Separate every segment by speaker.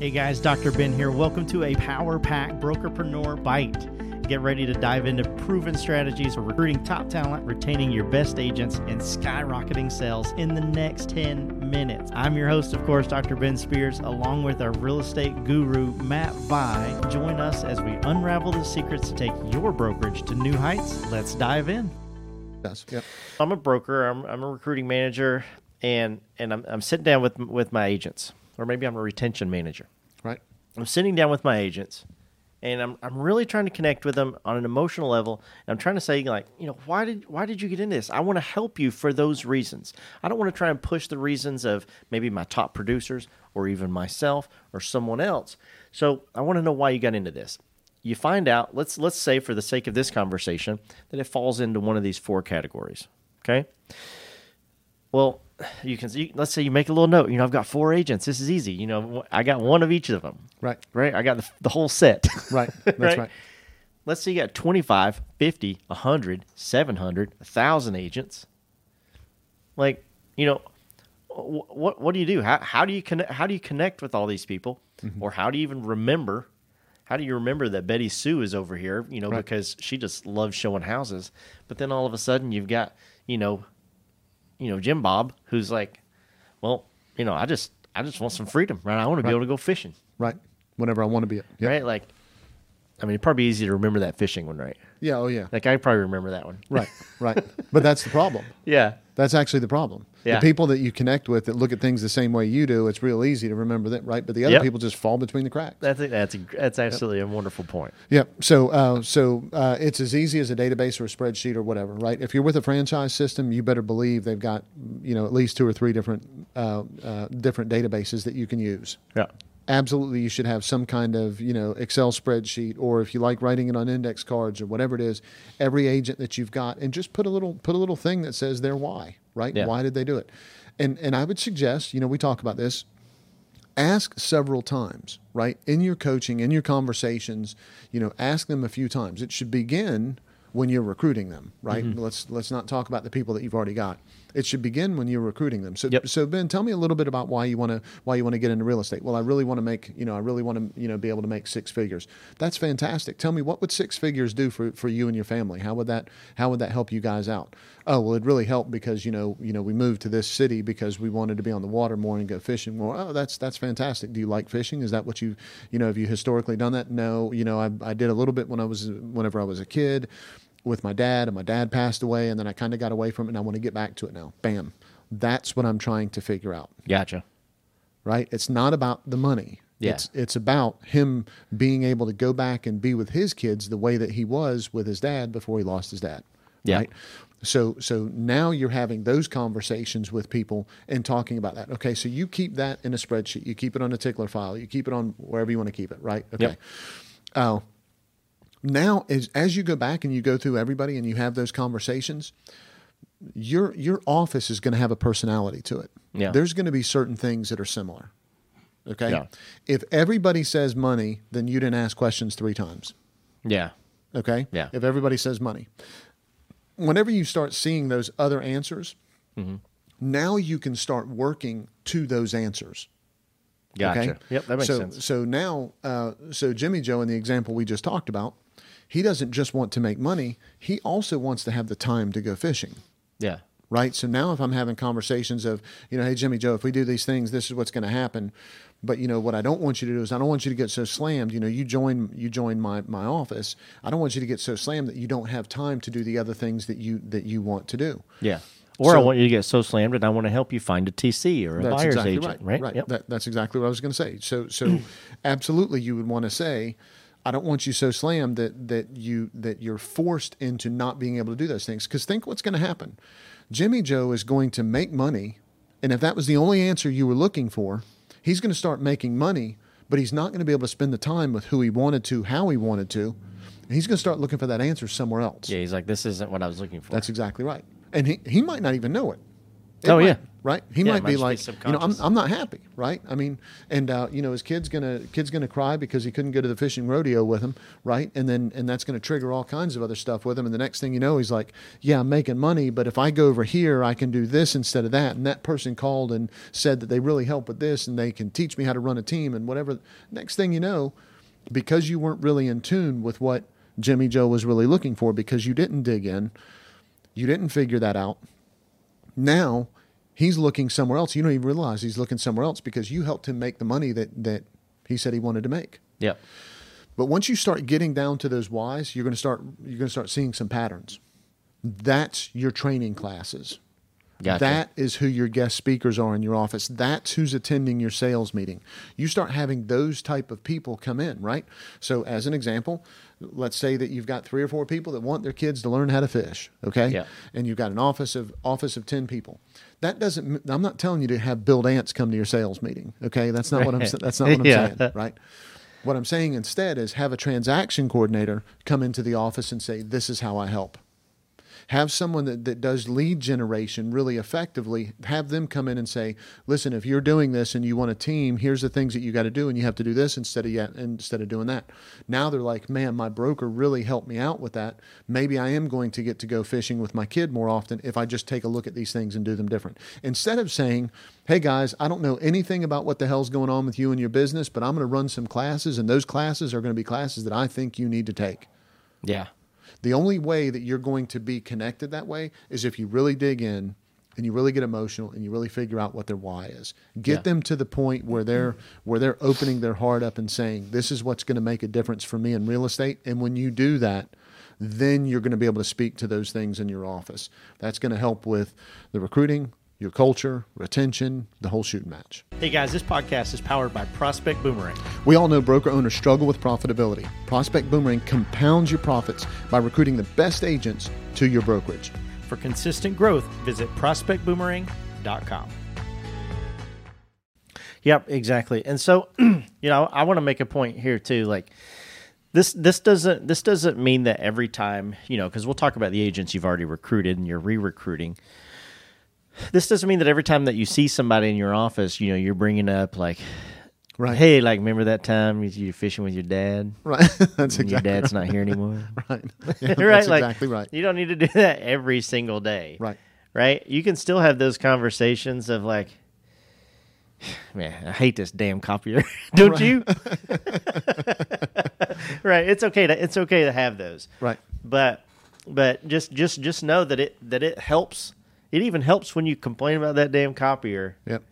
Speaker 1: Hey guys, Dr. Ben here. Welcome to a Power Pack Brokerpreneur Byte. Get ready to dive into proven strategies for recruiting top talent, retaining your best agents, and skyrocketing sales in the next 10 minutes. I'm your host, of course, Dr. Ben Spears, along with our real estate guru, Matt Vi. Join us as we unravel the secrets to take your brokerage to new heights. Let's dive in.
Speaker 2: Yes. Yep.
Speaker 3: I'm a broker. I'm, I'm a recruiting manager, and and I'm, I'm sitting down with with my agents, or maybe I'm a retention manager.
Speaker 2: Right.
Speaker 3: I'm sitting down with my agents, and I'm I'm really trying to connect with them on an emotional level. And I'm trying to say like, you know, why did why did you get into this? I want to help you for those reasons. I don't want to try and push the reasons of maybe my top producers or even myself or someone else. So I want to know why you got into this. You find out. Let's let's say for the sake of this conversation that it falls into one of these four categories. Okay. Well, you can see. Let's say you make a little note. You know, I've got four agents. This is easy. You know, I got one of each of them.
Speaker 2: Right.
Speaker 3: Right. I got the, the whole set.
Speaker 2: Right. That's right.
Speaker 3: Let's say you got 25, 50, 100, 700, 1,000 agents. Like, you know, what what do you do? How, how do you connect how do you connect with all these people?
Speaker 2: Mm-hmm.
Speaker 3: Or how do you even remember how do you remember that Betty Sue is over here, you know,
Speaker 2: Right.
Speaker 3: because she just loves showing houses. But then all of a sudden you've got, you know, you know, Jim Bob who's like, well, you know, I just I just want some freedom, right? I want to be
Speaker 2: Right.
Speaker 3: able to go fishing,
Speaker 2: Right. Whenever I want to be it. Yep.
Speaker 3: right? Like I mean, it'd probably be easy to remember that fishing one, right?
Speaker 2: Yeah. Oh, yeah.
Speaker 3: Like I probably remember that one.
Speaker 2: Right. Right. but that's the problem.
Speaker 3: Yeah.
Speaker 2: That's actually the problem.
Speaker 3: Yeah.
Speaker 2: The people that you connect with that look at things the same way you do, it's real easy to remember that, right? But the other
Speaker 3: Yep.
Speaker 2: people just fall between the cracks.
Speaker 3: That's a, that's a, that's absolutely a wonderful point.
Speaker 2: Yeah. So, uh, so uh, it's as easy as a database or a spreadsheet or whatever, right? If you're with a franchise system, you better believe they've got, you know, at least two or three different uh, uh, different databases that you can use.
Speaker 3: Yeah.
Speaker 2: Absolutely you should have some kind of you know excel spreadsheet or if you like writing it on index cards or whatever it is every agent that you've got and just put a little put a little thing that says their why right?
Speaker 3: Yeah.
Speaker 2: why did they do it? And and i would suggest you know we talk about this ask several times right? In your coaching in your conversations you know ask them a few times. It should begin when you're recruiting them right?
Speaker 3: Mm-hmm.
Speaker 2: let's let's not talk about the people that you've already got it should begin when you're recruiting them. So
Speaker 3: Yep.
Speaker 2: so ben tell me a little bit about why you want to why you want to get into real estate. Well i really want to make you know i really want to you know be able to make six figures. That's fantastic. Tell me what would six figures do for for you and your family? How would that how would that help you guys out? Oh well it really helped because you know you know we moved to this city because we wanted to be on the water more and go fishing more. Oh that's that's fantastic. Do you like fishing? Is that what you you know have you historically done that? No you know i, I did a little bit when i was whenever i was a kid with my dad and my dad passed away and then i kind of got away from it and i want to get back to it now. Bam. That's what i'm trying to figure out.
Speaker 3: Gotcha.
Speaker 2: right? It's not about the money.
Speaker 3: Yeah.
Speaker 2: it's it's about him being able to go back and be with his kids the way that he was with his dad before he lost his dad.
Speaker 3: Yeah.
Speaker 2: right? So so now you're having those conversations with people and talking about that. Okay so you keep that in a spreadsheet. You keep it on a tickler file. You keep it on wherever you want to keep it right? Okay.
Speaker 3: Yep.
Speaker 2: Oh, now as as you go back and you go through everybody and you have those conversations, your your office is going to have a personality to it.
Speaker 3: Yeah.
Speaker 2: There's going to be certain things that are similar. Okay.
Speaker 3: Yeah.
Speaker 2: If everybody says money, then you didn't ask questions three times.
Speaker 3: Yeah.
Speaker 2: Okay.
Speaker 3: Yeah.
Speaker 2: If everybody says money, whenever you start seeing those other answers,
Speaker 3: Mm-hmm.
Speaker 2: now you can start working to those answers.
Speaker 3: Gotcha.
Speaker 2: Okay?
Speaker 3: Yep. That makes
Speaker 2: so,
Speaker 3: sense.
Speaker 2: So now, uh, so Jimmy Joe, in the example we just talked about, he doesn't just want to make money. He also wants to have the time to go fishing.
Speaker 3: Yeah.
Speaker 2: Right. So now, if I'm having conversations of, you know, hey Jimmy Joe, if we do these things, this is what's going to happen. But you know what I don't want you to do is I don't want you to get so slammed. You know, you join you join my my office. I don't want you to get so slammed that you don't have time to do the other things that you that you want to do.
Speaker 3: Yeah. Or I want you to get so slammed and I want to help you find a TC or a buyer's
Speaker 2: exactly
Speaker 3: agent,
Speaker 2: right.
Speaker 3: right?
Speaker 2: Right.
Speaker 3: Yep.
Speaker 2: That, that's exactly what I was going to say. So, so absolutely, you would want to say, I don't want you so slammed that that you that you're forced into not being able to do those things. Because think what's going to happen. Jimmy Joe is going to make money, and if that was the only answer you were looking for, he's going to start making money, but he's not going to be able to spend the time with who he wanted to, how he wanted to. And he's going to start looking for that answer somewhere else.
Speaker 3: yeah. He's like, this isn't what I was looking for.
Speaker 2: That's exactly right. And he, he might not even know it. It
Speaker 3: Oh,
Speaker 2: might,
Speaker 3: yeah.
Speaker 2: right. He
Speaker 3: Yeah,
Speaker 2: might be
Speaker 3: just be
Speaker 2: like, you know, I'm. I'm not happy, right? I mean, and uh, you know, his kid's gonna kid's gonna cry because he couldn't go to the fishing rodeo with him, right? And then and that's gonna trigger all kinds of other stuff with him. And the next thing you know, he's like, yeah, I'm making money, but if I go over here, I can do this instead of that. And that person called and said that they really help with this, and they can teach me how to run a team and whatever. Next thing you know, because you weren't really in tune with what Jimmy Joe was really looking for, because you didn't dig in, you didn't figure that out now he's looking somewhere else. You don't even realize he's looking somewhere else because you helped him make the money that, that he said he wanted to make.
Speaker 3: Yeah.
Speaker 2: But once you start getting down to those whys, you're going to start you're going to start seeing some patterns. That's your training classes.
Speaker 3: Gotcha.
Speaker 2: That is who your guest speakers are in your office. That's who's attending your sales meeting. You start having those type of people come in, right? So as an example, let's say that you've got three or four people that want their kids to learn how to fish, okay?
Speaker 3: Yeah.
Speaker 2: And you've got an office of office of 10 people. That doesn't I'm not telling you to have Bill Dance come to your sales meeting, okay? That's not what I'm that's not what I'm
Speaker 3: Yeah.
Speaker 2: saying, right? What I'm saying instead is have a transaction coordinator come into the office and say, This is how I help. Have someone that, that does lead generation really effectively, have them come in and say, Listen, if you're doing this and you want a team, here's the things that you got to do, and you have to do this instead of yet instead of doing that. Now they're like, Man, my broker really helped me out with that. Maybe I am going to get to go fishing with my kid more often if I just take a look at these things and do them different. Instead of saying, Hey guys, I don't know anything about what the hell's going on with you and your business, but I'm going to run some classes, and those classes are going to be classes that I think you need to take.
Speaker 3: Yeah.
Speaker 2: The only way that you're going to be connected that way is if you really dig in and you really get emotional and you really figure out what their why is. Get
Speaker 3: Yeah.
Speaker 2: them to the point where they're where they're opening their heart up and saying, "This is what's going to make a difference for me in real estate." And when you do that, then you're going to be able to speak to those things in your office. That's going to help with the recruiting, your culture, retention, the whole shooting match.
Speaker 1: Hey guys, this podcast is powered by Prospect Boomerang.
Speaker 2: We all know broker owners struggle with profitability. Prospect Boomerang compounds your profits by recruiting the best agents to your brokerage.
Speaker 1: For consistent growth, visit prospectboomerang.com.
Speaker 3: Yep, exactly. And so, you know, I want to make a point here too. Like this, this doesn't this doesn't mean that every time, you know, because we'll talk about the agents you've already recruited and you're re-recruiting. This doesn't mean that every time that you see somebody in your office, you know, you're bringing up like,
Speaker 2: Right.
Speaker 3: hey, like remember that time you- you're fishing with your dad?
Speaker 2: Right. That's
Speaker 3: and your
Speaker 2: exactly
Speaker 3: dad's not here anymore.
Speaker 2: right. Yeah,
Speaker 3: right?
Speaker 2: That's
Speaker 3: like,
Speaker 2: exactly right.
Speaker 3: You don't need to do that every single day.
Speaker 2: Right.
Speaker 3: Right? You can still have those conversations of like, man, I hate this damn copier. don't
Speaker 2: Right.
Speaker 3: you? right. It's okay to it's okay to have those.
Speaker 2: Right.
Speaker 3: But but just just just know that it that it helps. It even helps when you complain about that damn copier
Speaker 2: Yep.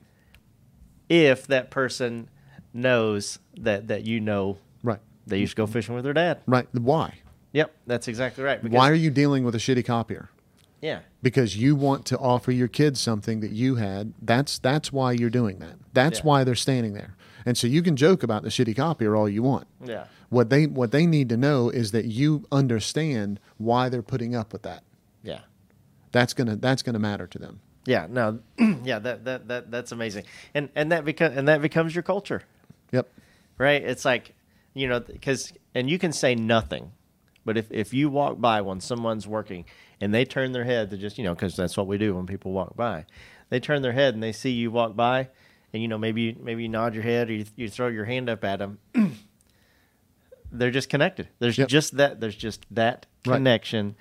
Speaker 3: if that person knows that that you know
Speaker 2: Right.
Speaker 3: they used to go fishing with their dad.
Speaker 2: Right. Why?
Speaker 3: Yep, that's exactly right.
Speaker 2: Why are you dealing with a shitty copier?
Speaker 3: Yeah.
Speaker 2: Because you want to offer your kids something that you had. That's that's why you're doing that. That's
Speaker 3: Yeah.
Speaker 2: why they're standing there. And so you can joke about the shitty copier all you want.
Speaker 3: Yeah.
Speaker 2: What they what they need to know is that you understand why they're putting up with that.
Speaker 3: Yeah.
Speaker 2: That's gonna that's gonna matter to them.
Speaker 3: Yeah, no, yeah, that, that that that's amazing, and and that becomes and that becomes your culture,
Speaker 2: Yep.
Speaker 3: right? It's like you know, because and you can say nothing, but if if you walk by when someone's working and they turn their head to just you know, because that's what we do when people walk by, they turn their head and they see you walk by, and you know maybe you, maybe you nod your head or you, you throw your hand up at them. They're just connected. There's
Speaker 2: Yep.
Speaker 3: just that. There's just that
Speaker 2: Right.
Speaker 3: connection.